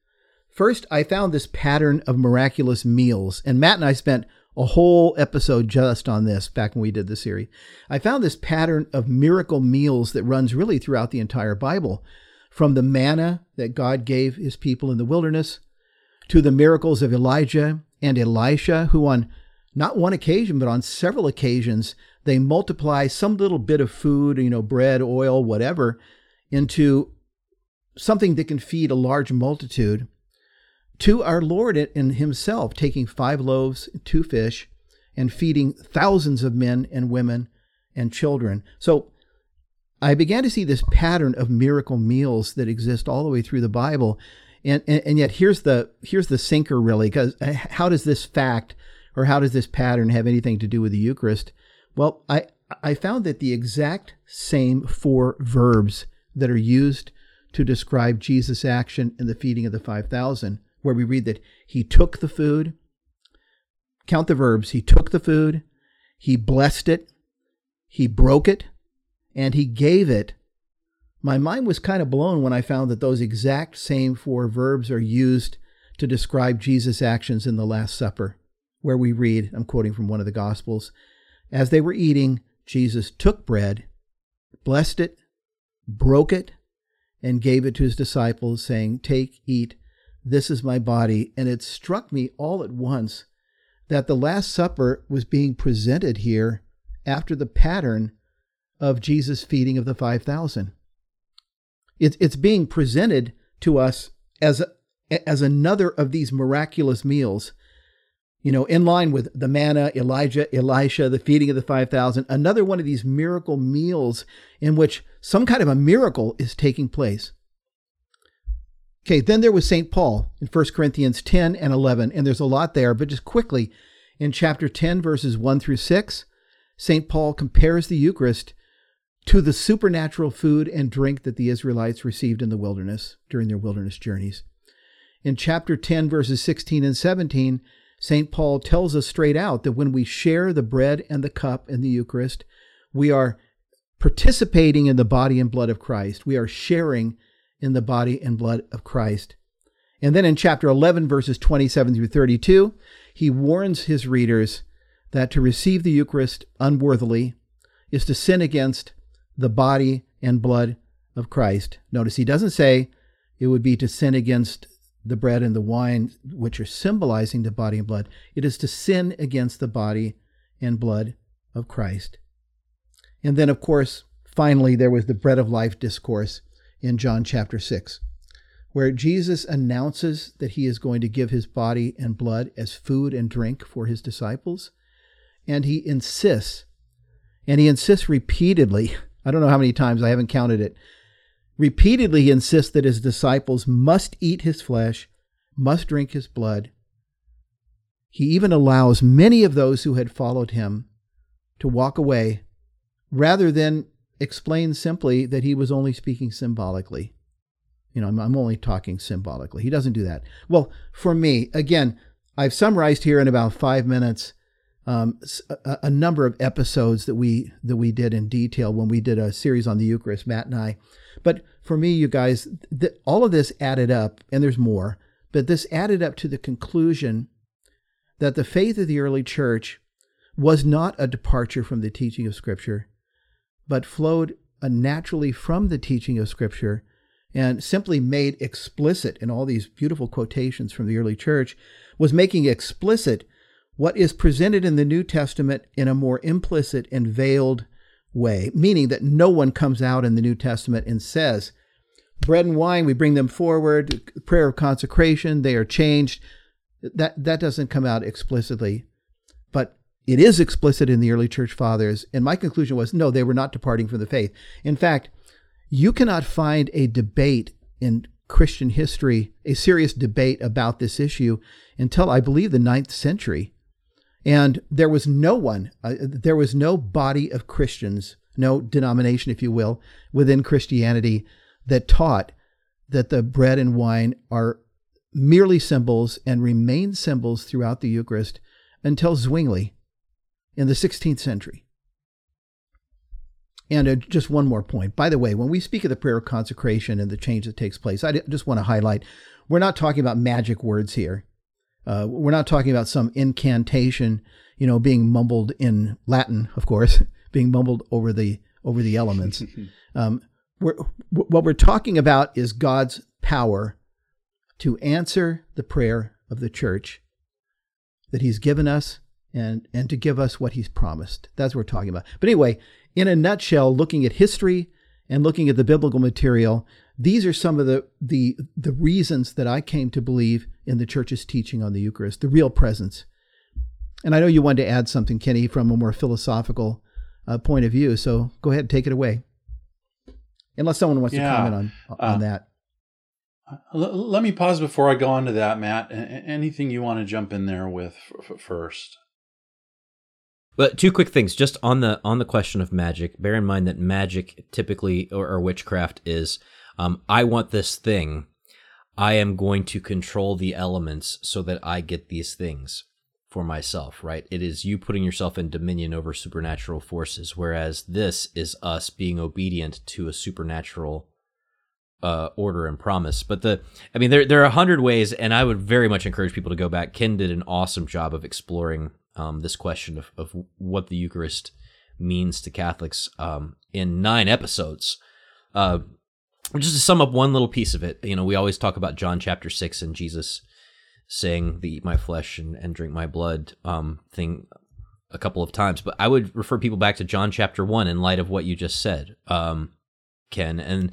First, I found this pattern of miraculous meals, and Matt and I spent a whole episode just on this back when we did the series. I found this pattern of miracle meals that runs really throughout the entire Bible, from the manna that God gave his people in the wilderness to the miracles of Elijah and Elisha, who on not one occasion, but on several occasions, they multiply some little bit of food, you know, bread, oil, whatever, into something that can feed a large multitude to our Lord in Himself, taking five loaves, two fish, and feeding thousands of men and women and children. So I began to see this pattern of miracle meals that exist all the way through the Bible. And, and, and yet here's the here's the sinker really because uh, how does this fact or how does this pattern have anything to do with the Eucharist? Well, I I found that the exact same four verbs that are used to describe Jesus' action in the feeding of the 5,000 where we read that he took the food. Count the verbs. He took the food, he blessed it, he broke it, and he gave it. My mind was kind of blown when I found that those exact same four verbs are used to describe Jesus' actions in the Last Supper, where we read, I'm quoting from one of the Gospels, as they were eating, Jesus took bread, blessed it, broke it, and gave it to his disciples, saying, Take, eat, this is my body. And it struck me all at once that the Last Supper was being presented here after the pattern of Jesus' feeding of the 5,000. It, it's being presented to us as, as another of these miraculous meals, you know, in line with the manna, Elijah, Elisha, the feeding of the 5,000, another one of these miracle meals in which some kind of a miracle is taking place. Okay, then there was St. Paul in 1 Corinthians 10 and 11, and there's a lot there, but just quickly, in chapter 10, verses 1 through 6, St. Paul compares the Eucharist to the supernatural food and drink that the Israelites received in the wilderness during their wilderness journeys. In chapter 10, verses 16 and 17, St. Paul tells us straight out that when we share the bread and the cup in the Eucharist, we are participating in the body and blood of Christ. We are sharing in the body and blood of Christ. And then in chapter 11, verses 27 through 32, he warns his readers that to receive the Eucharist unworthily is to sin against the body and blood of Christ. Notice he doesn't say it would be to sin against the bread and the wine, which are symbolizing the body and blood. It is to sin against the body and blood of Christ. And then, of course, finally, there was the bread of life discourse in John chapter 6, where Jesus announces that he is going to give his body and blood as food and drink for his disciples. And he insists, and he insists repeatedly, I don't know how many times, I haven't counted it. Repeatedly, he insists that his disciples must eat his flesh, must drink his blood. He even allows many of those who had followed him to walk away rather than explain simply that he was only speaking symbolically. You know, I'm, I'm, only talking symbolically. He doesn't do that. Well, for me, again, I've summarized here in about five minutes um, a, a, number of episodes that we that we did in detail when we did a series on the Eucharist, Matt and I. But for me, you guys, th- all of this added up, and there's more. But this added up to the conclusion that the faith of the early church was not a departure from the teaching of Scripture, but flowed uh, naturally from the teaching of Scripture and simply made explicit in all these beautiful quotations from the early church, was making explicit what is presented in the New Testament in a more implicit and veiled way, meaning that no one comes out in the New Testament and says, bread and wine, we bring them forward, prayer of consecration, they are changed. That, that doesn't come out explicitly. It is explicit in the early church fathers. And my conclusion was no, they were not departing from the faith. In fact, you cannot find a debate in Christian history, a serious debate about this issue until I believe the ninth century. And there was no one, uh, there was no body of Christians, no denomination, if you will, within Christianity that taught that the bread and wine are merely symbols and remain symbols throughout the Eucharist until Zwingli in the 16th century. And uh, just one more point. By the way, when we speak of the prayer of consecration and the change that takes place, I just want to highlight we're not talking about magic words here. Uh, we're not talking about some incantation, you know, being mumbled in Latin, of course, being mumbled over the over the elements. um, we're, what we're talking about is God's power to answer the prayer of the church that He's given us and and to give us what he's promised. That's what we're talking about. But anyway, in a nutshell, looking at history and looking at the biblical material, these are some of the the the reasons that I came to believe in the church's teaching on the Eucharist, the real presence. And I know you wanted to add something, Kenny, from a more philosophical uh, point of view. So go ahead, and take it away. Unless someone wants yeah, to comment on on uh, that. Let me pause before I go on to that, Matt. Anything you want to jump in there with first? But two quick things, just on the on the question of magic. Bear in mind that magic typically or, or witchcraft is, um, I want this thing. I am going to control the elements so that I get these things. for myself, right? It is you putting yourself in dominion over supernatural forces, whereas this is us being obedient to a supernatural uh, order and promise. But the, I mean, there there are a hundred ways, and I would very much encourage people to go back. Ken did an awesome job of exploring um, this question of, of what the Eucharist means to Catholics um, in nine episodes. Uh, just to sum up one little piece of it, you know, we always talk about John chapter six and Jesus saying the eat my flesh and, and drink my blood um, thing a couple of times, but I would refer people back to John chapter one in light of what you just said, um, Ken. And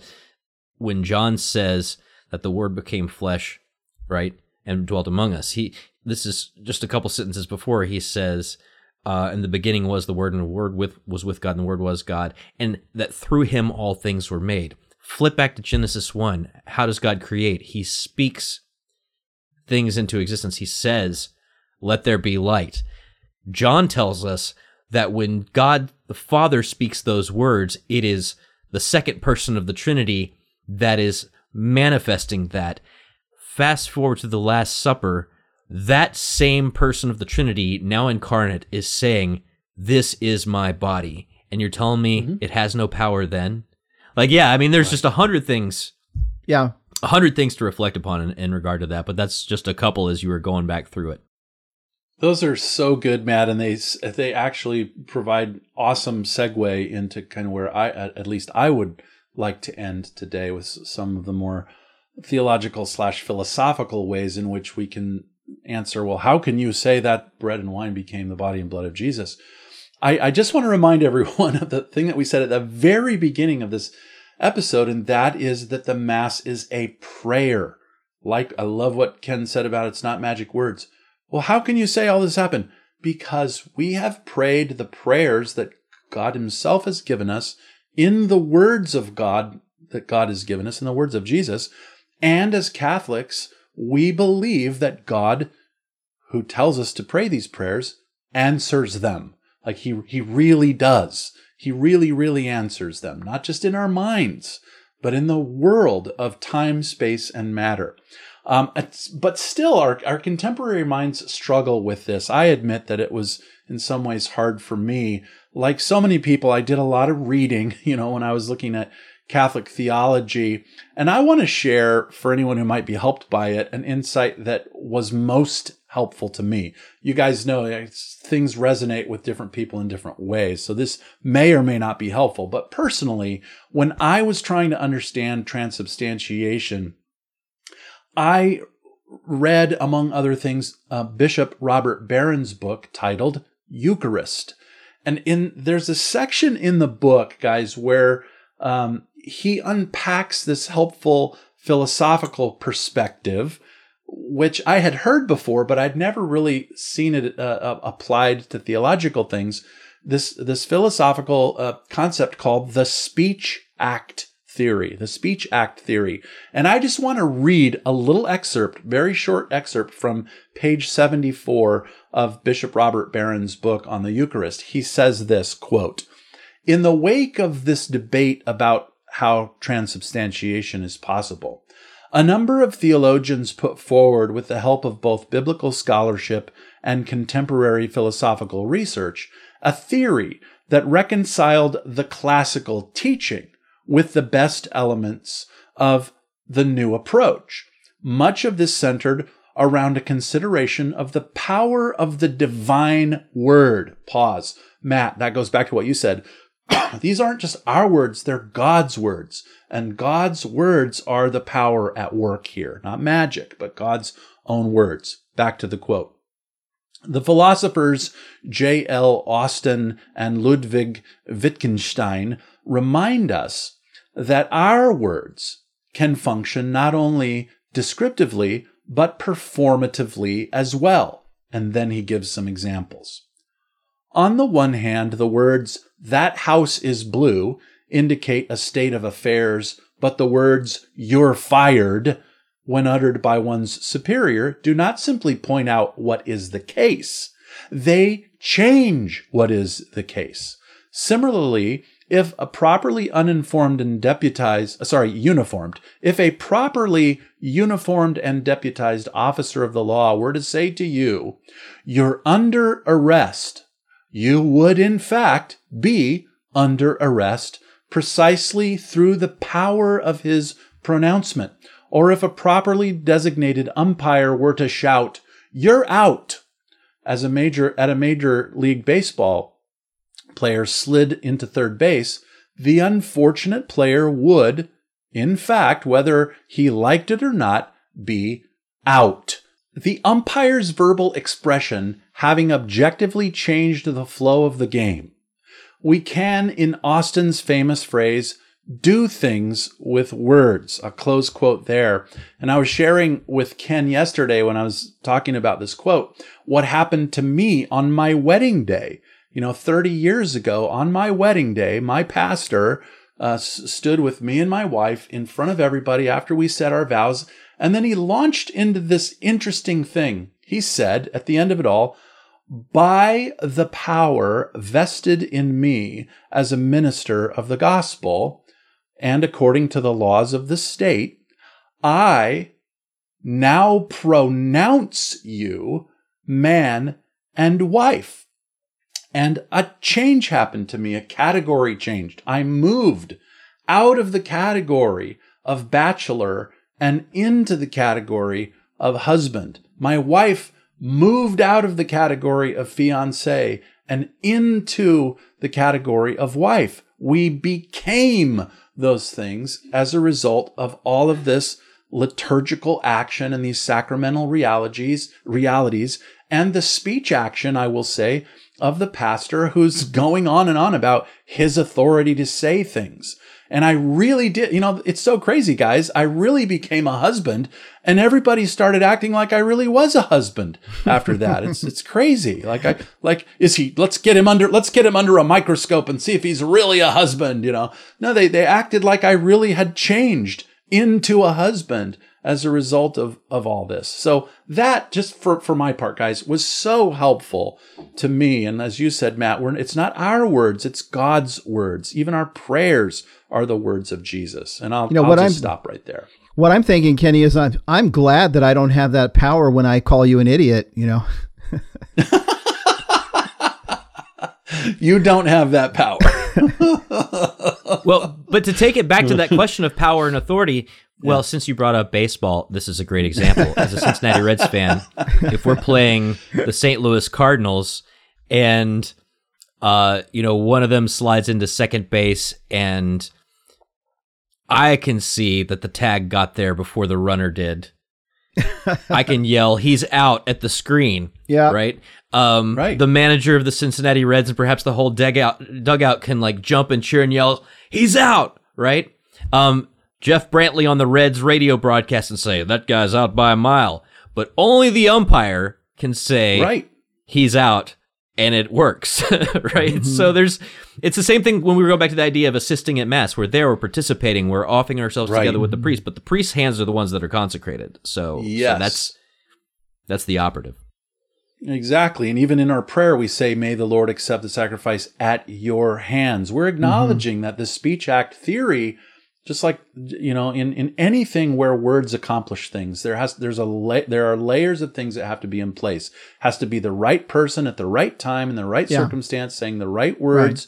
when John says that the word became flesh, right, and dwelt among us, he this is just a couple sentences before he says, uh, in the beginning was the word and the word with was with God and the word was God, and that through him all things were made. Flip back to Genesis 1. How does God create? He speaks things into existence. He says, Let there be light. John tells us that when God the Father speaks those words, it is the second person of the Trinity that is manifesting that. Fast forward to the Last Supper, that same person of the Trinity, now incarnate, is saying, This is my body. And you're telling me mm-hmm. it has no power then? Like, yeah, I mean, there's right. just a hundred things. Yeah a hundred things to reflect upon in, in regard to that, but that's just a couple as you were going back through it. Those are so good, Matt, and they they actually provide awesome segue into kind of where I at least I would like to end today with some of the more theological slash philosophical ways in which we can answer. Well, how can you say that bread and wine became the body and blood of Jesus? I, I just want to remind everyone of the thing that we said at the very beginning of this episode, and that is that the Mass is a prayer. Like, I love what Ken said about it's not magic words. Well, how can you say all this happened? Because we have prayed the prayers that God Himself has given us in the words of God that God has given us, in the words of Jesus. And as Catholics, we believe that God, who tells us to pray these prayers, answers them. Like He, he really does. He really, really answers them, not just in our minds, but in the world of time, space, and matter. Um, but still, our, our contemporary minds struggle with this. I admit that it was in some ways hard for me. Like so many people, I did a lot of reading, you know, when I was looking at Catholic theology. And I want to share for anyone who might be helped by it an insight that was most helpful to me. You guys know things resonate with different people in different ways. So this may or may not be helpful. But personally, when I was trying to understand transubstantiation, I read, among other things, uh, Bishop Robert Barron's book titled Eucharist. And in there's a section in the book, guys, where um, he unpacks this helpful philosophical perspective, which I had heard before, but I'd never really seen it uh, uh, applied to theological things. This this philosophical uh, concept called the speech act theory, the speech act theory. And I just want to read a little excerpt, very short excerpt from page 74 of Bishop Robert Barron's book on the Eucharist. He says this, quote, in the wake of this debate about how transubstantiation is possible, a number of theologians put forward, with the help of both biblical scholarship and contemporary philosophical research, a theory that reconciled the classical teaching with the best elements of the new approach. Much of this centered around a consideration of the power of the divine word. Pause. Matt, that goes back to what you said. these aren't just our words, they're God's words. And God's words are the power at work here. Not magic, but God's own words. Back to the quote. The philosophers J.L. Austin and Ludwig Wittgenstein remind us that our words can function not only descriptively, but performatively as well. And then he gives some examples. On the one hand, the words, that house is blue, indicate a state of affairs, but the words, you're fired, when uttered by one's superior, do not simply point out what is the case. They change what is the case. Similarly, if a properly uninformed and deputized, uh, sorry, uniformed, if a properly uniformed and deputized officer of the law were to say to you, you're under arrest, you would in fact be under arrest precisely through the power of his pronouncement. Or if a properly designated umpire were to shout, you're out, as a major, at a major league baseball player slid into third base, the unfortunate player would, in fact, whether he liked it or not, be out. The umpire's verbal expression having objectively changed the flow of the game. We can, in Austin's famous phrase, do things with words. A close quote there. And I was sharing with Ken yesterday when I was talking about this quote, what happened to me on my wedding day. You know, 30 years ago on my wedding day, my pastor uh, s- stood with me and my wife in front of everybody after we said our vows. And then he launched into this interesting thing. He said at the end of it all, by the power vested in me as a minister of the gospel, and according to the laws of the state, I now pronounce you man and wife. And a change happened to me, a category changed. I moved out of the category of bachelor and into the category of husband. My wife moved out of the category of fiance and into the category of wife. We became those things as a result of all of this liturgical action and these sacramental realities, realities, and the speech action, I will say, of the pastor who's going on and on about his authority to say things. And I really did, you know, it's so crazy, guys. I really became a husband and everybody started acting like I really was a husband after that. it's, it's crazy. Like, I, like, is he, let's get him under, let's get him under a microscope and see if he's really a husband, you know? No, they, they acted like I really had changed into a husband as a result of, of all this. So that just for, for my part, guys, was so helpful to me. And as you said, Matt, we're, it's not our words, it's God's words. Even our prayers are the words of Jesus. And I'll, You know, I'll what just I'm- stop right there. What I'm thinking, Kenny, is I'm I'm glad that I don't have that power when I call you an idiot. You know, You don't have that power. well, but to take it back to that question of power and authority, well, since you brought up baseball, this is a great example. As a Cincinnati Reds fan, if we're playing the St. Louis Cardinals and uh, you know, one of them slides into second base and I can see that the tag got there before the runner did. I can yell, he's out at the screen. Yeah. Right. Um, Right. The manager of the Cincinnati Reds and perhaps the whole dugout, dugout can like jump and cheer and yell, he's out. Right. Um, Jeff Brantley on the Reds radio broadcast and say, that guy's out by a mile. But only the umpire can say, right. he's out and it works right mm-hmm. so there's it's the same thing when we go back to the idea of assisting at mass we're there we're participating we're offering ourselves Right. together with the mm-hmm. priest but the priest's hands are the ones that are consecrated so, so Yes. that's that's the operative Exactly. And even in our prayer, we say, May the Lord accept the sacrifice at your hands. We're mm-hmm. acknowledging that the speech act theory, just like, you know, in, in anything where words accomplish things, there has, there's a, la- there are layers of things that have to be in place. Has to be the right person at the right time in the right Yeah. circumstance, saying the right words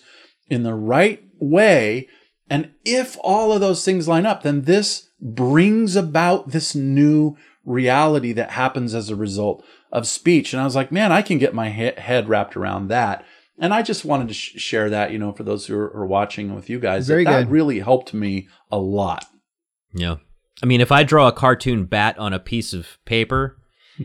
in the right way. And if all of those things line up, then this brings about this new reality that happens as a result of speech. And I was like, man, I can get my he- head wrapped around that. And I just wanted to sh- share that, you know, for those who are, are watching with you guys. Very that, that really helped me a lot. yeah i mean if i draw a cartoon bat on a piece of paper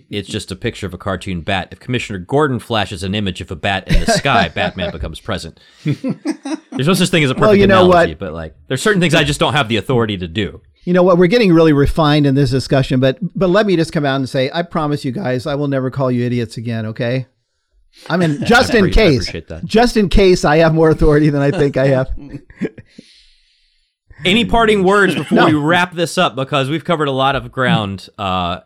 it's just a picture of a cartoon bat if commissioner gordon flashes an image of a bat in the sky batman becomes present there's no such thing as a perfect Well, you know analogy what? but like there's certain things i just don't have the authority to do you know what? We're getting really refined in this discussion, but but let me just come out and say, I promise you guys, I will never call you idiots again. Okay. I mean, just in case, that. just in case I have more authority than I think I have. Any parting words before No. we wrap this up? Because we've covered a lot of ground uh,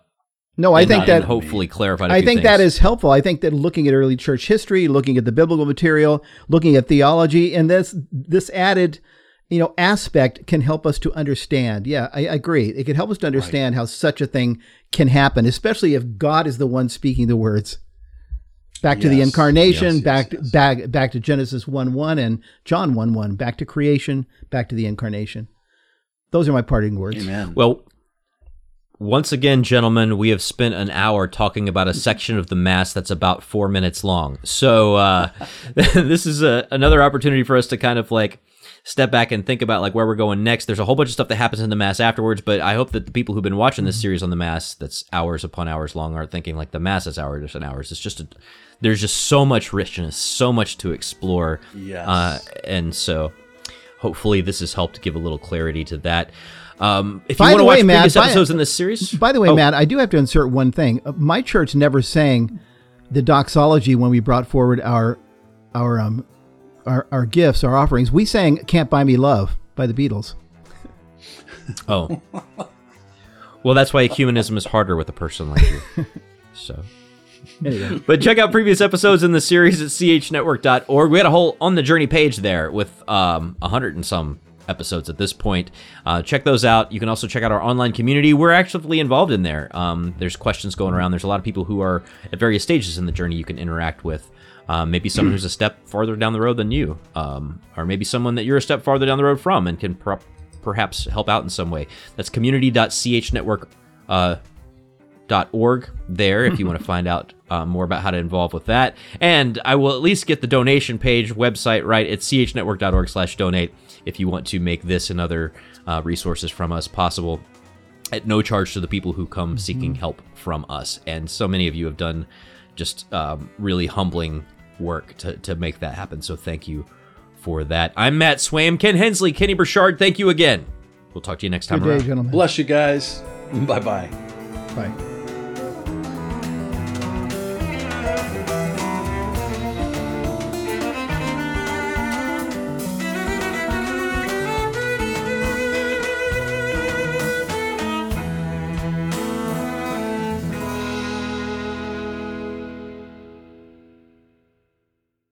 No, I think that hopefully clarified. a I few think that things. is helpful. I think that looking at early church history, looking at the biblical material, looking at theology, and this this added, you know, aspect can help us to understand. Yeah, I, I agree. It can help us to understand how such a thing can happen, especially if God is the one speaking the words. Back to the incarnation, yes, yes, back yes. back back to Genesis one one and John one one, back to creation, back to the incarnation. Those are my parting words. Amen. Well, once again, gentlemen, we have spent an hour talking about a section of the Mass that's about four minutes long. So uh, this is a, another opportunity for us to kind of like step back and think about like where we're going next. There's a whole bunch of stuff that happens in the Mass afterwards, but I hope that the people who've been watching this series on the Mass that's hours upon hours long aren't thinking like the Mass is hours and hours. It's just a, there's just so much richness, so much to explore. Yes. Uh, and so hopefully this has helped give a little clarity to that. Um, if By you want to watch way, Matt, previous by- episodes in this series, By the way, Oh, Matt, I do have to insert one thing. Uh, My church never sang the doxology when we brought forward our our um our, our gifts, our offerings. We sang "Can't Buy Me Love" by the Beatles. Oh, well, that's why ecumenism is harder with a person like you. So, Anyway, but check out previous episodes in the series at chnetwork.org. We had a whole on the journey page there with um a hundred and some episodes at this point. Uh, check those out. You can also check out our online community. We're actively involved in there. Um, there's questions going around. There's a lot of people who are at various stages in the journey you can interact with. Um, maybe someone who's a step farther down the road than you, um, or maybe someone that you're a step farther down the road from and can per- perhaps help out in some way. That's community.chnetwork.org Uh, there if you want to find out uh, more about how to involve with that. And i will at least get the donation page website right at chnetwork.org slash donate if you want to make this and other uh, resources from us possible at no charge to the people who come seeking help from us. And so many of you have done just um, really humbling work to, to make that happen so thank you for that i'm matt Swaim ken hensley kenny burchard thank you again we'll talk to you next time good day, around gentlemen. Bless you guys. Bye bye. Bye.